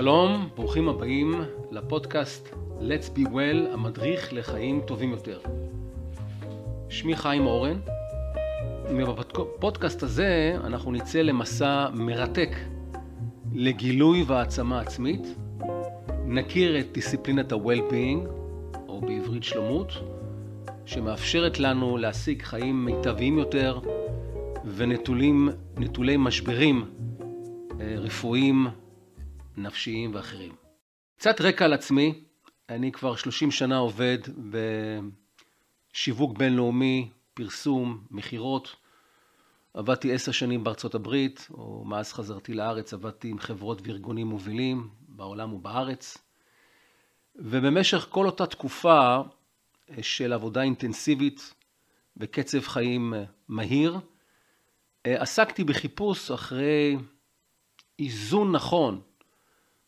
שלום, ברוכים הבאים לפודקאסט Let's Be Well, המדריך לחיים טובים יותר. שמי חיים אורן, ובפודקאסט הזה אנחנו נצא למסע מרתק לגילוי והעצמה עצמית. נכיר את דיסציפלינת ה-Well-being, או בעברית שלומות, שמאפשרת לנו להשיג חיים מיטביים יותר ונטולי משברים אה, רפואיים, נפשיים ואחרים. קצת רקע על עצמי, אני כבר 30 שנה עובד בשיווק בינלאומי, פרסום, מכירות. עבדתי עשר שנים בארצות הברית, או מאז חזרתי לארץ עבדתי עם חברות וארגונים מובילים בעולם ובארץ. ובמשך כל אותה תקופה של עבודה אינטנסיבית וקצב חיים מהיר, אה, עסקתי בחיפוש אחרי איזון נכון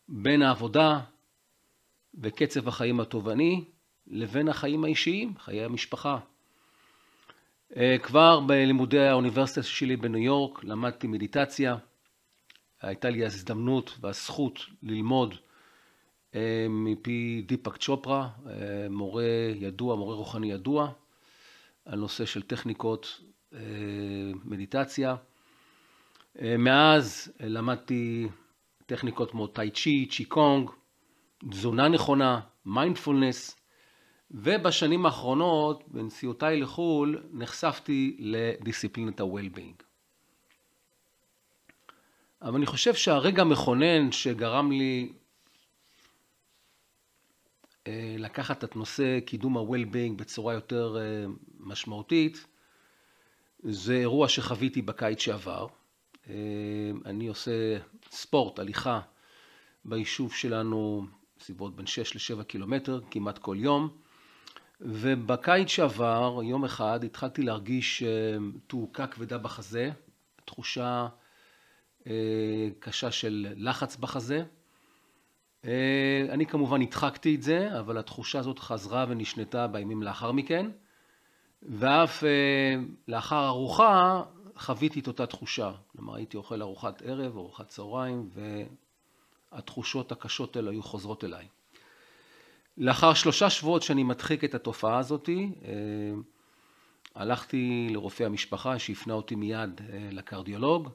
בין העבודה וקצב החיים התובעני לבין החיים האישיים, חיי המשפחה. אה, כבר בלימודי האוניברסיטה שלי בניו יורק למדתי מדיטציה. הייתה לי ההזדמנות והזכות ללמוד אה, מפי דיפק צ'ופרה, מורה ידוע, מורה רוחני ידוע, על נושא של טכניקות מדיטציה. אה, מאז למדתי טכניקות כמו טאי צ'י, צ'י קונג, תזונה נכונה, מיינדפולנס, ובשנים האחרונות, בנסיעותיי לחו"ל, נחשפתי לדיסציפלינת ה-well-being. אבל אני חושב שהרגע המכונן שגרם לי אה, לקחת את נושא קידום ה-well-being בצורה יותר אה, משמעותית, זה אירוע שחוויתי בקיץ שעבר. אה, אני עושה ספורט, הליכה, ביישוב שלנו סביבות בין 6 ל-7 קילומטר כמעט כל יום. ובקיץ שעבר, יום אחד, התחלתי להרגיש אה, תעוקה כבדה בחזה, תחושה אה, קשה של לחץ בחזה. אני כמובן הדחקתי את זה, אבל התחושה הזאת חזרה ונשנתה בימים לאחר מכן. ואף לאחר ארוחה חוויתי את אותה תחושה. כלומר, הייתי אוכל ארוחת ערב, ארוחת צהריים, והתחושות הקשות האלה היו חוזרות אליי. לאחר שלושה שבועות שאני מדחיק את התופעה הזאת, אה, הלכתי לרופא המשפחה שהפנה אותי מיד אה, לקרדיולוג,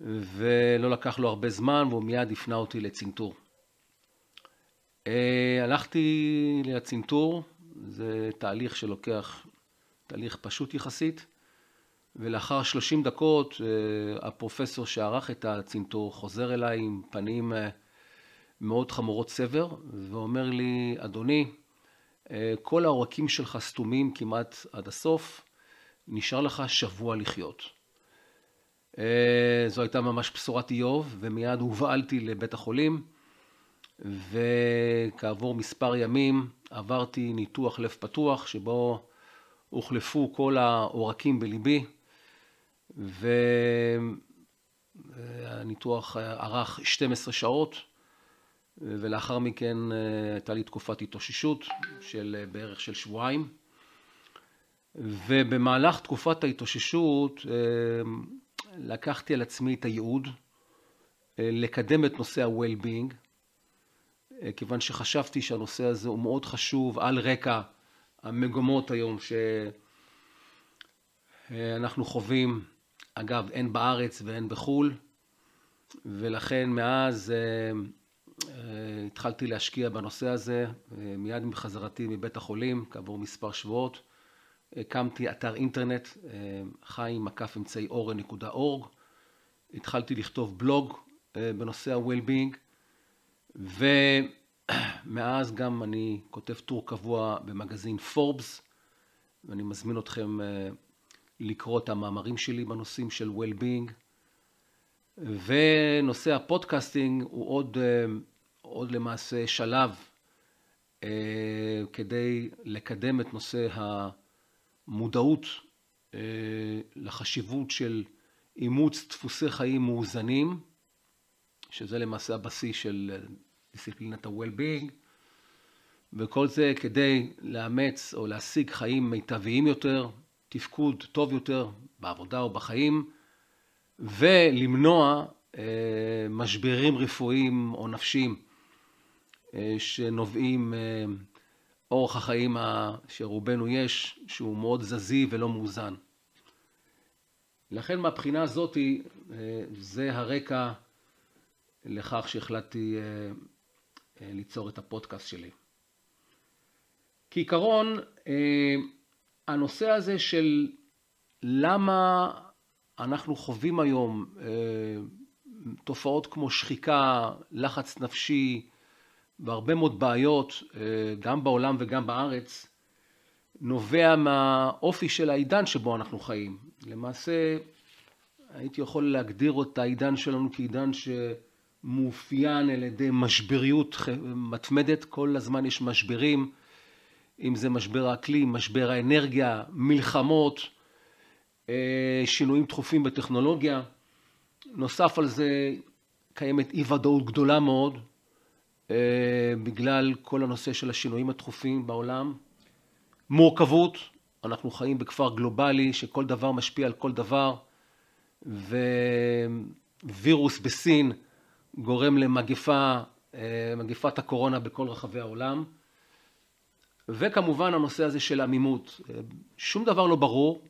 ולא לקח לו הרבה זמן, והוא מיד הפנה אותי לצנתור. אה, הלכתי לצנתור, זה תהליך שלוקח, תהליך פשוט יחסית. ולאחר 30 דקות אה, הפרופסור שערך את הצנתור חוזר אליי עם פנים אה, מאוד חמורות סבר ואומר לי, אדוני, אה, כל העורקים שלך סתומים כמעט עד הסוף, נשאר לך שבוע לחיות. זו הייתה ממש בשורת איוב, ומיד הובהלתי לבית החולים, וכעבור מספר ימים עברתי ניתוח לב פתוח, שבו הוחלפו כל העורקים בליבי, והניתוח ארך 12 שעות, ולאחר מכן אה, הייתה לי תקופת התאוששות של אה, בערך של שבועיים. ובמהלך תקופת ההתאוששות אה, לקחתי על עצמי את הייעוד לקדם את נושא ה-well-being, כיוון שחשבתי שהנושא הזה הוא מאוד חשוב על רקע המגמות היום שאנחנו חווים אגב, הן בארץ והן בחו"ל, ולכן מאז אה, אה, התחלתי להשקיע בנושא הזה, אה, מיד עם חזרתי מבית החולים, כעבור מספר שבועות, הקמתי אתר אינטרנט, חיים מקף אמצעי אורן.org, התחלתי לכתוב בלוג בנושא ה-well-being, ומאז גם אני כותב טור קבוע במגזין פורבס, ואני מזמין אתכם לקרוא את המאמרים שלי בנושאים של well-being. ונושא הפודקאסטינג הוא עוד, אה, עוד למעשה שלב אה, כדי לקדם את נושא המודעות אה, לחשיבות של אימוץ דפוסי חיים מאוזנים, שזה למעשה הבסיס של דיסציפלינת ה-well-being, וכל זה כדי לאמץ או להשיג חיים מיטביים יותר, תפקוד טוב יותר בעבודה או בחיים, ולמנוע משברים רפואיים או נפשיים שנובעים אורח החיים שרובנו יש, שהוא מאוד זזי ולא מאוזן. לכן מהבחינה הזאת זה הרקע לכך שהחלטתי ליצור את הפודקאסט שלי. כעיקרון, הנושא הזה של למה אנחנו חווים היום תופעות כמו שחיקה, לחץ נפשי והרבה מאוד בעיות, גם בעולם וגם בארץ, נובע מהאופי של העידן שבו אנחנו חיים. למעשה, הייתי יכול להגדיר את העידן שלנו כעידן שמאופיין על ידי משבריות מתמדת, כל הזמן יש משברים, אם זה משבר האקלים, משבר האנרגיה, מלחמות, שינויים תכופים בטכנולוגיה. נוסף על זה קיימת אי ודאות גדולה מאוד בגלל כל הנושא של השינויים התכופים בעולם. מורכבות, אנחנו חיים בכפר גלובלי שכל דבר משפיע על כל דבר ווירוס בסין גורם למגפה, מגפת הקורונה בכל רחבי העולם. וכמובן הנושא הזה של עמימות, שום דבר לא ברור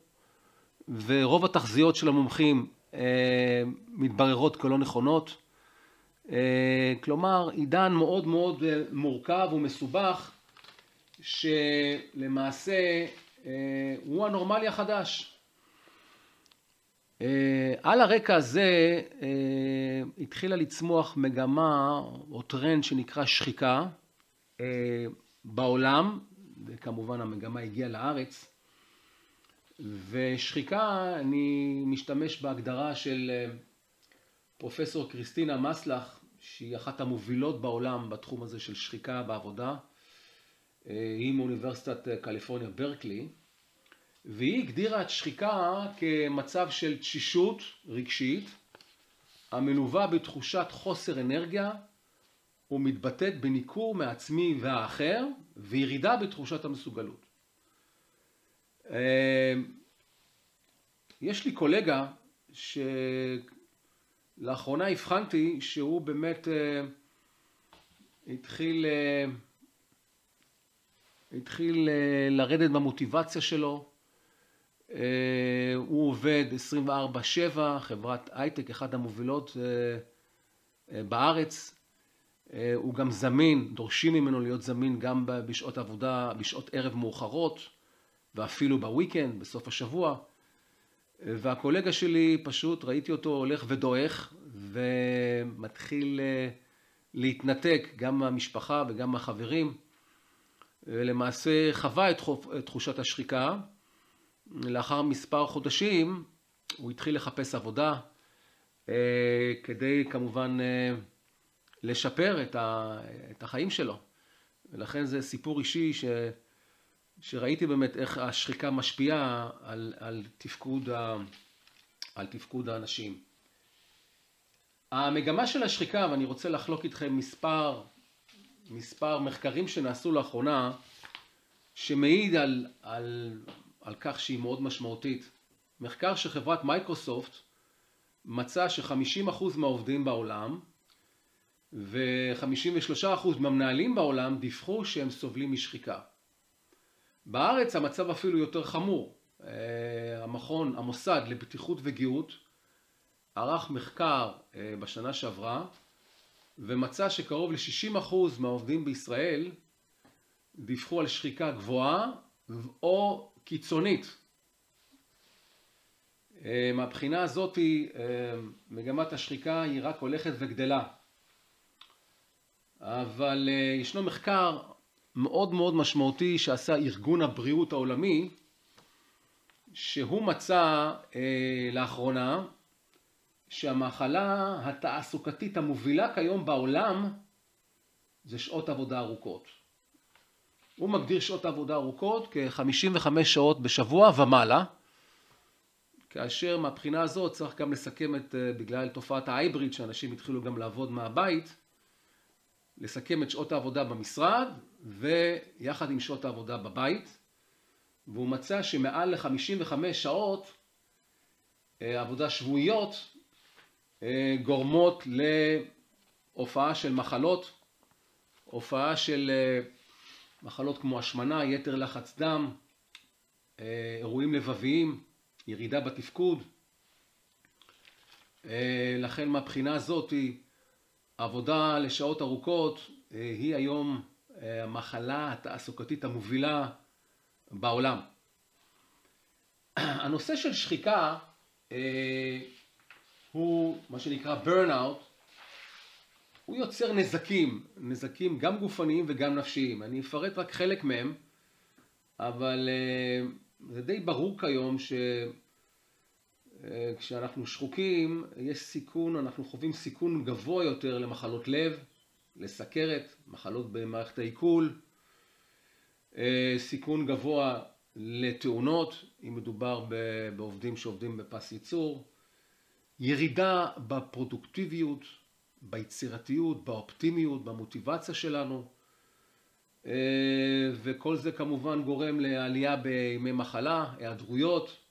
ורוב התחזיות של המומחים מתבררות כלא נכונות. כלומר עידן מאוד מאוד מורכב ומסובך שלמעשה הוא הנורמלי החדש. על הרקע הזה התחילה לצמוח מגמה או טרנד שנקרא שחיקה בעולם וכמובן המגמה הגיעה לארץ ושחיקה אני משתמש בהגדרה של פרופסור קריסטינה מסלח שהיא אחת המובילות בעולם בתחום הזה של שחיקה בעבודה היא מאוניברסיטת קליפורניה ברקלי והיא הגדירה את שחיקה כמצב של תשישות רגשית המלווה בתחושת חוסר אנרגיה ומתבטאת בניכור מעצמי והאחר וירידה בתחושת המסוגלות. יש לי קולגה שלאחרונה הבחנתי שהוא באמת התחיל התחיל לרדת במוטיבציה שלו, הוא עובד 24/7, חברת הייטק, אחת המובילות בארץ, הוא גם זמין, דורשים ממנו להיות זמין גם בשעות עבודה, בשעות ערב מאוחרות ואפילו בוויקנד, בסוף השבוע והקולגה שלי פשוט ראיתי אותו הולך ודועך ומתחיל להתנתק גם מהמשפחה וגם מהחברים ולמעשה חווה את תחושת השחיקה. לאחר מספר חודשים הוא התחיל לחפש עבודה כדי כמובן לשפר את החיים שלו ולכן זה סיפור אישי שראיתי באמת איך השחיקה משפיעה על תפקוד האנשים. המגמה של השחיקה ואני רוצה לחלוק איתכם מספר מספר מחקרים שנעשו לאחרונה שמעיד על כך שהיא מאוד משמעותית. מחקר של חברת מייקרוסופט מצא ש50% מהעובדים בעולם ו53% מהמנהלים בעולם דיווחו שהם סובלים משחיקה. בארץ המצב אפילו יותר חמור. המכון, המוסד לבטיחות וגאות ערך מחקר בשנה שעברה ומצא שקרוב ל-60% מהעובדים בישראל דיווחו על שחיקה גבוהה או קיצונית. מהבחינה הזאת מגמת השחיקה היא רק הולכת וגדלה. אבל ישנו מחקר מאוד מאוד משמעותי שעשה ארגון הבריאות העולמי שהוא מצא לאחרונה שהמחלה התעסוקתית המובילה כיום בעולם זה שעות עבודה ארוכות. הוא מגדיר שעות עבודה ארוכות כ-55 שעות בשבוע ומעלה, כאשר מהבחינה הזאת צריך גם לסכם את, בגלל תופעת ההייבריד שאנשים התחילו גם לעבוד מהבית, לסכם את שעות העבודה במשרד ויחד עם שעות העבודה בבית, והוא מצא שמעל ל-55 שעות עבודה שבועיות אה, גורמות להופעה של מחלות, הופעה של אה, מחלות כמו השמנה, יתר לחץ דם, אירועים לבביים, ירידה בתפקוד. לכן מהבחינה הזאת עבודה לשעות ארוכות היא היום המחלה התעסוקתית המובילה בעולם. הנושא של שחיקה אה, הוא מה שנקרא burnout, הוא יוצר נזקים, נזקים גם גופניים וגם נפשיים. אני אפרט רק חלק מהם, אבל אה, זה די ברור כיום שכשאנחנו אה, שחוקים יש סיכון, אנחנו חווים סיכון גבוה יותר למחלות לב, לסכרת, מחלות במערכת העיכול, אה, סיכון גבוה לתאונות, אם מדובר בעובדים שעובדים בפס ייצור, ירידה בפרודוקטיביות, ביצירתיות, באופטימיות, במוטיבציה שלנו, אה, וכל זה כמובן גורם לעלייה בימי מחלה, היעדרויות,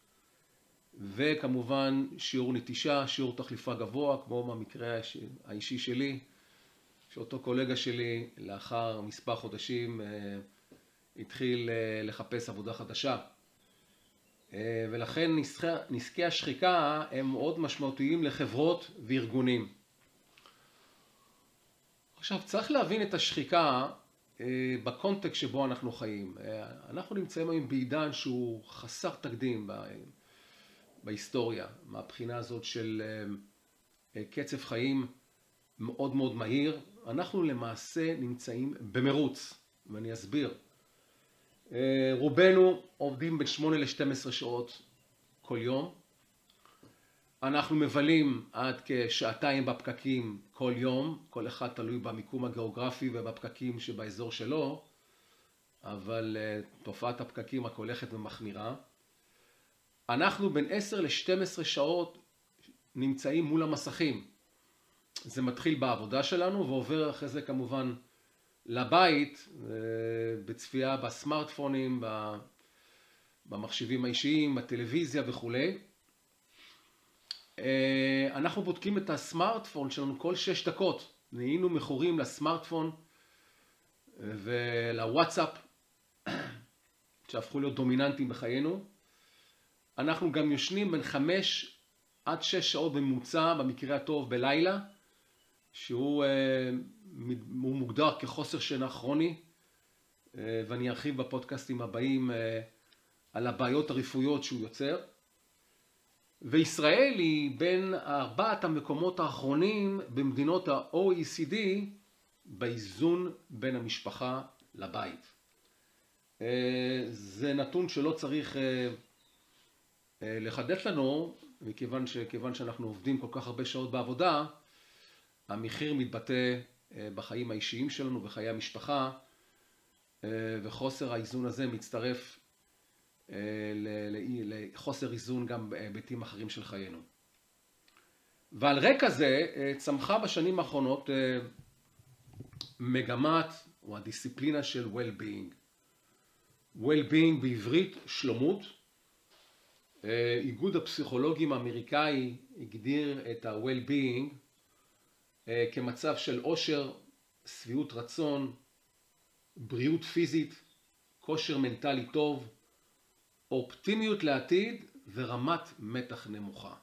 וכמובן שיעור נטישה, שיעור תחליפה גבוה, כמו במקרה האישי שלי, שאותו קולגה שלי לאחר מספר חודשים אה, התחיל אה, לחפש עבודה חדשה. אה, ולכן נזקי השחיקה הם מאוד משמעותיים לחברות וארגונים. עכשיו צריך להבין את השחיקה בקונטקסט שבו אנחנו חיים. אנחנו נמצאים היום בעידן שהוא חסר תקדים בהיסטוריה, מהבחינה הזאת של קצב חיים מאוד מאוד מהיר, אנחנו למעשה נמצאים במרוץ, ואני אסביר. אה, רובנו עובדים בין 8 ל-12 שעות כל יום. אנחנו מבלים עד כשעתיים בפקקים כל יום, כל אחד תלוי במיקום הגיאוגרפי ובפקקים שבאזור שלו, אבל אה, תופעת הפקקים רק הולכת ומחמירה. אנחנו בין 10 ל-12 שעות נמצאים מול המסכים. זה מתחיל בעבודה שלנו ועובר אחרי זה כמובן לבית, אה, בצפייה בסמארטפונים, במחשבים האישיים, בטלוויזיה וכולי. אה, אנחנו בודקים את הסמארטפון שלנו כל שש דקות. נהיינו מכורים לסמארטפון ולוואטסאפ, שהפכו להיות דומיננטיים בחיינו. אנחנו גם יושנים בין חמש עד שש שעות בממוצע, במקרה הטוב בלילה. שהוא אה, מוגדר כחוסר שינה כרוני, אה, ואני ארחיב בפודקאסטים הבאים אה, על הבעיות הרפואיות שהוא יוצר. וישראל היא בין ארבעת המקומות האחרונים במדינות ה-OECD באיזון בין המשפחה לבית. זה נתון שלא צריך לחדש לנו, מכיוון שכיוון שאנחנו עובדים כל כך הרבה שעות בעבודה, המחיר מתבטא אה, בחיים האישיים שלנו, בחיי המשפחה, אה, וחוסר האיזון הזה מצטרף אה, לחוסר איזון גם בהיבטים אחרים של חיינו. ועל רקע זה צמחה בשנים האחרונות מגמת או הדיסציפלינה של well-being. well-being בעברית שלומות. איגוד הפסיכולוגים האמריקאי הגדיר את ה-well-being אה, כמצב של עושר, שביעות רצון, בריאות פיזית, כושר מנטלי טוב, אופטימיות לעתיד ורמת מתח נמוכה.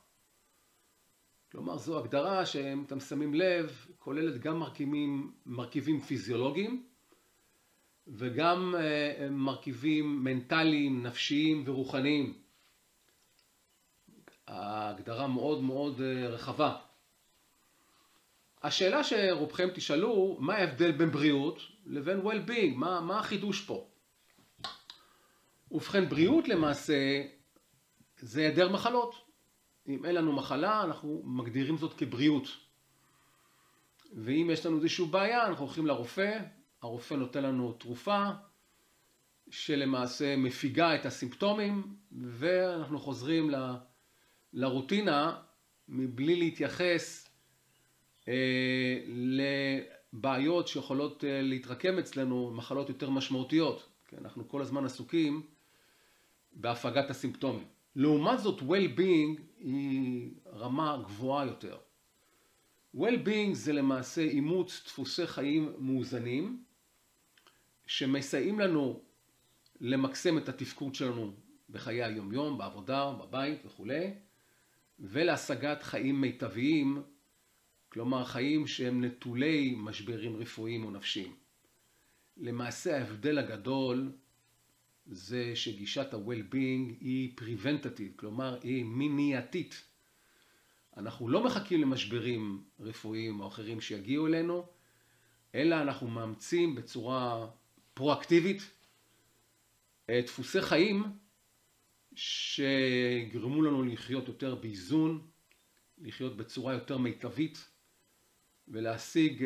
כלומר זו הגדרה שאם אתם שמים לב כוללת גם מרכיבים, מרכיבים פיזיולוגיים וגם אה, מרכיבים מנטליים, נפשיים ורוחניים. ההגדרה מאוד מאוד אה, רחבה. השאלה שרובכם תשאלו, מה ההבדל בין בריאות לבין well-being? מה, מה החידוש פה? ובכן, בריאות למעשה זה היעדר מחלות. אם אין לנו מחלה, אנחנו מגדירים זאת כבריאות. ואם יש לנו איזושהי בעיה, אנחנו הולכים לרופא, הרופא נותן לנו תרופה שלמעשה מפיגה את הסימפטומים, ואנחנו חוזרים ל, לרוטינה מבלי להתייחס אה, לבעיות שיכולות אה, להתרקם אצלנו, מחלות יותר משמעותיות. כי אנחנו כל הזמן עסוקים בהפגת הסימפטומים. לעומת זאת, well-being היא רמה גבוהה יותר. Well-being זה למעשה אימוץ דפוסי חיים מאוזנים, שמסייעים לנו למקסם את התפקוד שלנו בחיי היומיום, בעבודה, בבית וכולי, ולהשגת חיים מיטביים, כלומר חיים שהם נטולי משברים רפואיים או נפשיים. למעשה ההבדל הגדול זה שגישת ה-well-being היא preventative, כלומר היא מניעתית. אנחנו לא מחכים למשברים רפואיים או אחרים שיגיעו אלינו, אלא אנחנו מאמצים בצורה פרואקטיבית דפוסי חיים שיגרמו לנו לחיות יותר באיזון, לחיות בצורה יותר מיטבית ולהשיג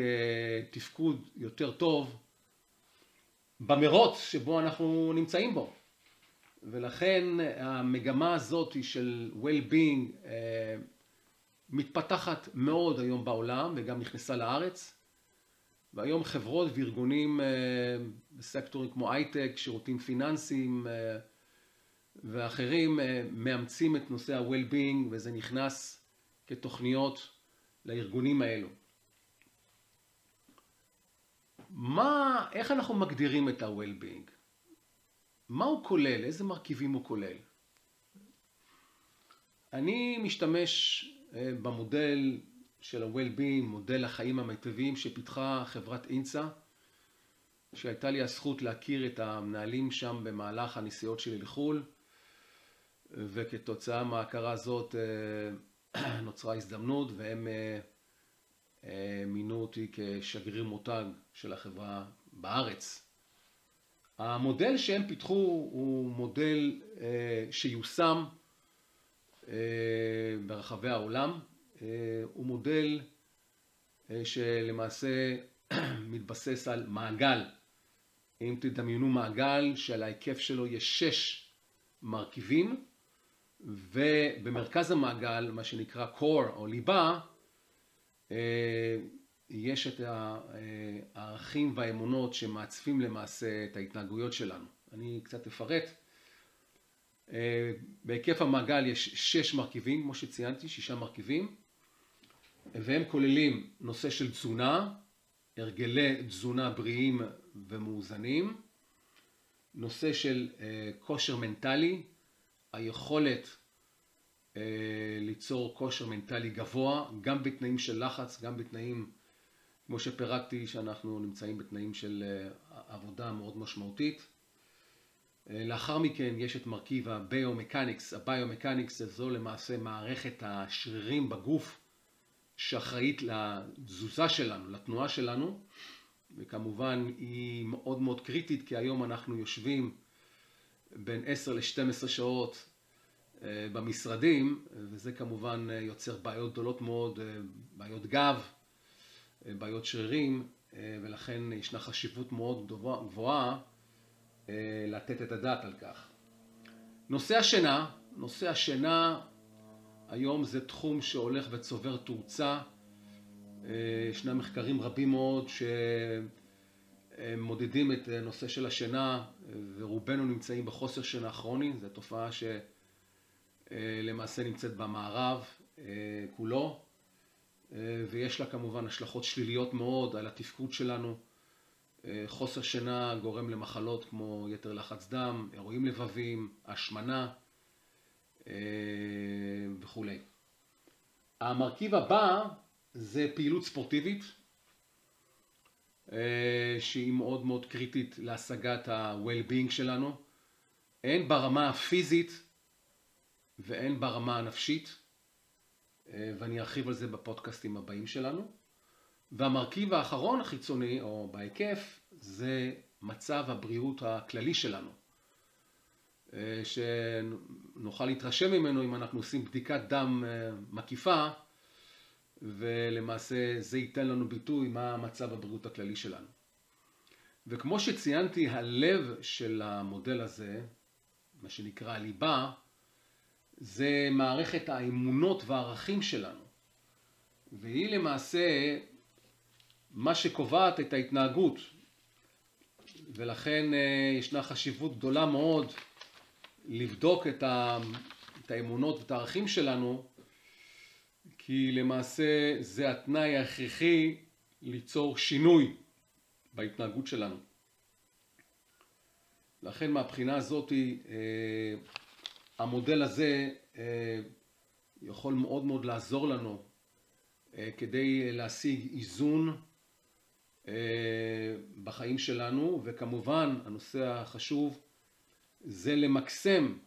תפקוד יותר טוב במרוץ שבו אנחנו נמצאים בו. ולכן המגמה הזאת של well-being מתפתחת מאוד היום בעולם וגם נכנסה לארץ. והיום חברות וארגונים בסקטורים כמו הייטק, שירותים פיננסיים ואחרים מאמצים את נושא ה-well-being וזה נכנס כתוכניות לארגונים האלו. מה, איך אנחנו מגדירים את ה-well-being? מה הוא כולל? איזה מרכיבים הוא כולל? אני משתמש במודל של ה-well-being, מודל החיים המיטביים שפיתחה חברת אינצה, שהייתה לי הזכות להכיר את המנהלים שם במהלך הנסיעות שלי לחו"ל, וכתוצאה מההכרה הזאת נוצרה הזדמנות והם מינו אותי כשגריר מותג של החברה בארץ. המודל שהם פיתחו הוא מודל שיושם ברחבי העולם, הוא מודל שלמעשה מתבסס על מעגל. אם תדמיינו מעגל שעל ההיקף שלו יש שש מרכיבים ובמרכז המעגל, מה שנקרא core או ליבה, יש את הערכים והאמונות שמעצבים למעשה את ההתנהגויות שלנו. אני קצת אפרט. בהיקף המעגל יש שש מרכיבים, כמו שציינתי, שישה מרכיבים, והם כוללים נושא של תזונה, הרגלי תזונה בריאים ומאוזנים, נושא של כושר מנטלי, היכולת ליצור כושר מנטלי גבוה, גם בתנאים של לחץ, גם בתנאים, כמו שפירקתי, שאנחנו נמצאים בתנאים של עבודה מאוד משמעותית. לאחר מכן יש את מרכיב הביומקניקס, הביומקניקס זו למעשה מערכת השרירים בגוף שאחראית לתזוזה שלנו, לתנועה שלנו, וכמובן היא מאוד מאוד קריטית כי היום אנחנו יושבים בין 10 ל-12 שעות במשרדים וזה כמובן יוצר בעיות גדולות מאוד, בעיות גב, בעיות שרירים ולכן ישנה חשיבות מאוד גבוהה לתת את הדעת על כך. נושא השינה, נושא השינה היום זה תחום שהולך וצובר תאוצה, ישנם מחקרים רבים מאוד שמודדים את הנושא של השינה ורובנו נמצאים בחוסר שינה כרוני, זו תופעה שלמעשה נמצאת במערב כולו ויש לה כמובן השלכות שליליות מאוד על התפקוד שלנו. חוסר שינה גורם למחלות כמו יתר לחץ דם, אירועים לבביים, השמנה וכולי. המרכיב הבא זה פעילות ספורטיבית שהיא מאוד מאוד קריטית להשגת ה-well-being שלנו, הן ברמה הפיזית והן ברמה הנפשית ואני ארחיב על זה בפודקאסטים הבאים שלנו. והמרכיב האחרון החיצוני או בהיקף זה מצב הבריאות הכללי שלנו, שנוכל להתרשם ממנו אם אנחנו עושים בדיקת דם מקיפה ולמעשה זה ייתן לנו ביטוי מה מצב הבריאות הכללי שלנו. וכמו שציינתי, הלב של המודל הזה, מה שנקרא הליבה, זה מערכת האמונות והערכים שלנו. והיא למעשה מה שקובעת את ההתנהגות ולכן ישנה חשיבות גדולה מאוד לבדוק את האמונות ואת הערכים שלנו כי למעשה זה התנאי ההכרחי ליצור שינוי בהתנהגות שלנו. לכן מהבחינה הזאת המודל הזה יכול מאוד מאוד לעזור לנו כדי להשיג איזון בחיים שלנו וכמובן הנושא החשוב זה למקסם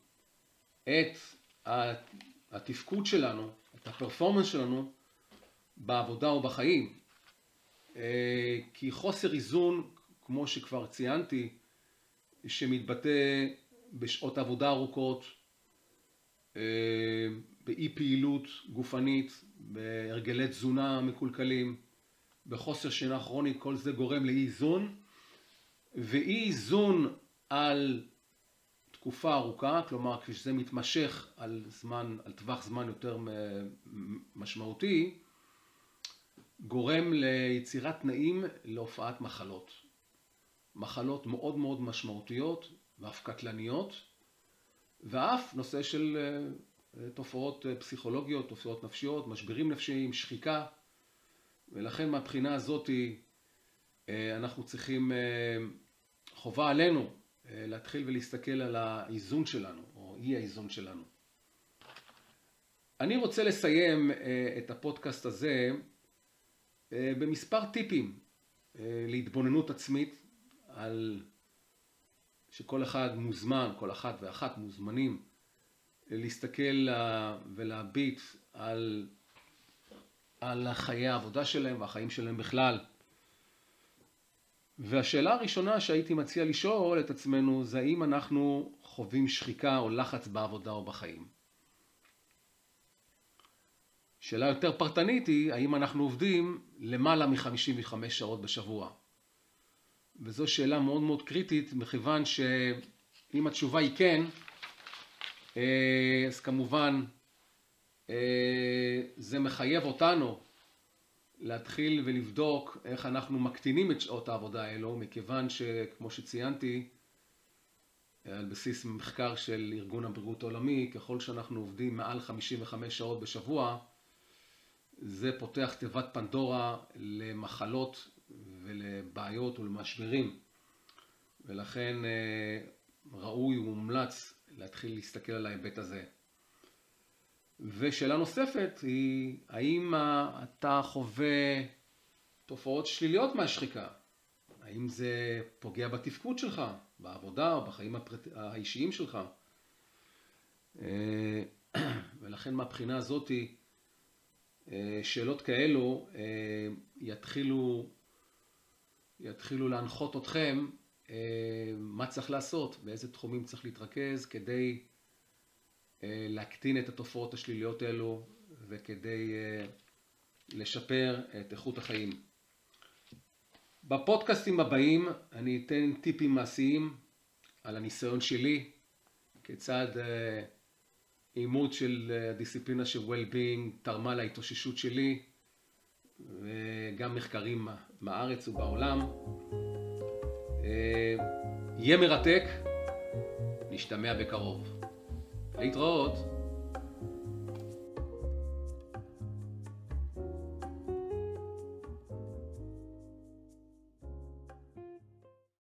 את התפקוד שלנו, את הפרפורמנס שלנו בעבודה או בחיים. כי חוסר איזון, כמו שכבר ציינתי, שמתבטא בשעות עבודה ארוכות, באי פעילות גופנית, בהרגלי תזונה מקולקלים, בחוסר שינה כרוני, כל זה גורם לאי איזון, ואי איזון על תקופה ארוכה, כלומר כשזה מתמשך על זמן, על טווח זמן יותר משמעותי, גורם ליצירת תנאים להופעת מחלות. מחלות מאוד מאוד משמעותיות ואף קטלניות, ואף נושא של תופעות פסיכולוגיות, תופעות נפשיות, משברים נפשיים, שחיקה, ולכן מהבחינה הזאת אנחנו צריכים, חובה עלינו להתחיל ולהסתכל על האיזון שלנו, או אי האיזון שלנו. אני רוצה לסיים את הפודקאסט הזה במספר טיפים להתבוננות עצמית על שכל אחד מוזמן, כל אחת ואחת מוזמנים להסתכל ולהביט על, על חיי העבודה שלהם והחיים שלהם בכלל. והשאלה הראשונה שהייתי מציע לשאול את עצמנו זה האם אנחנו חווים שחיקה או לחץ בעבודה או בחיים. שאלה יותר פרטנית היא האם אנחנו עובדים למעלה מ-55 שעות בשבוע. וזו שאלה מאוד מאוד קריטית מכיוון שאם התשובה היא כן, אז כמובן זה מחייב אותנו להתחיל ולבדוק איך אנחנו מקטינים את שעות העבודה האלו, מכיוון שכמו שציינתי, על בסיס מחקר של ארגון הבריאות העולמי, ככל שאנחנו עובדים מעל 55 שעות בשבוע, זה פותח תיבת פנדורה למחלות ולבעיות ולמשברים. ולכן ראוי ומומלץ להתחיל להסתכל על ההיבט הזה. ושאלה נוספת היא, האם אתה חווה תופעות שליליות מהשחיקה? האם זה פוגע בתפקוד שלך, בעבודה או בחיים האישיים שלך? ולכן מהבחינה הזאתי, שאלות כאלו יתחילו, יתחילו להנחות אתכם מה צריך לעשות, באיזה תחומים צריך להתרכז כדי להקטין את התופעות השליליות האלו וכדי לשפר את איכות החיים. בפודקאסטים הבאים אני אתן טיפים מעשיים על הניסיון שלי, כיצד אימוץ של הדיסציפלינה של well-being תרמה להתאוששות שלי וגם מחקרים מהארץ ובעולם. יהיה מרתק, נשתמע בקרוב. להתראות.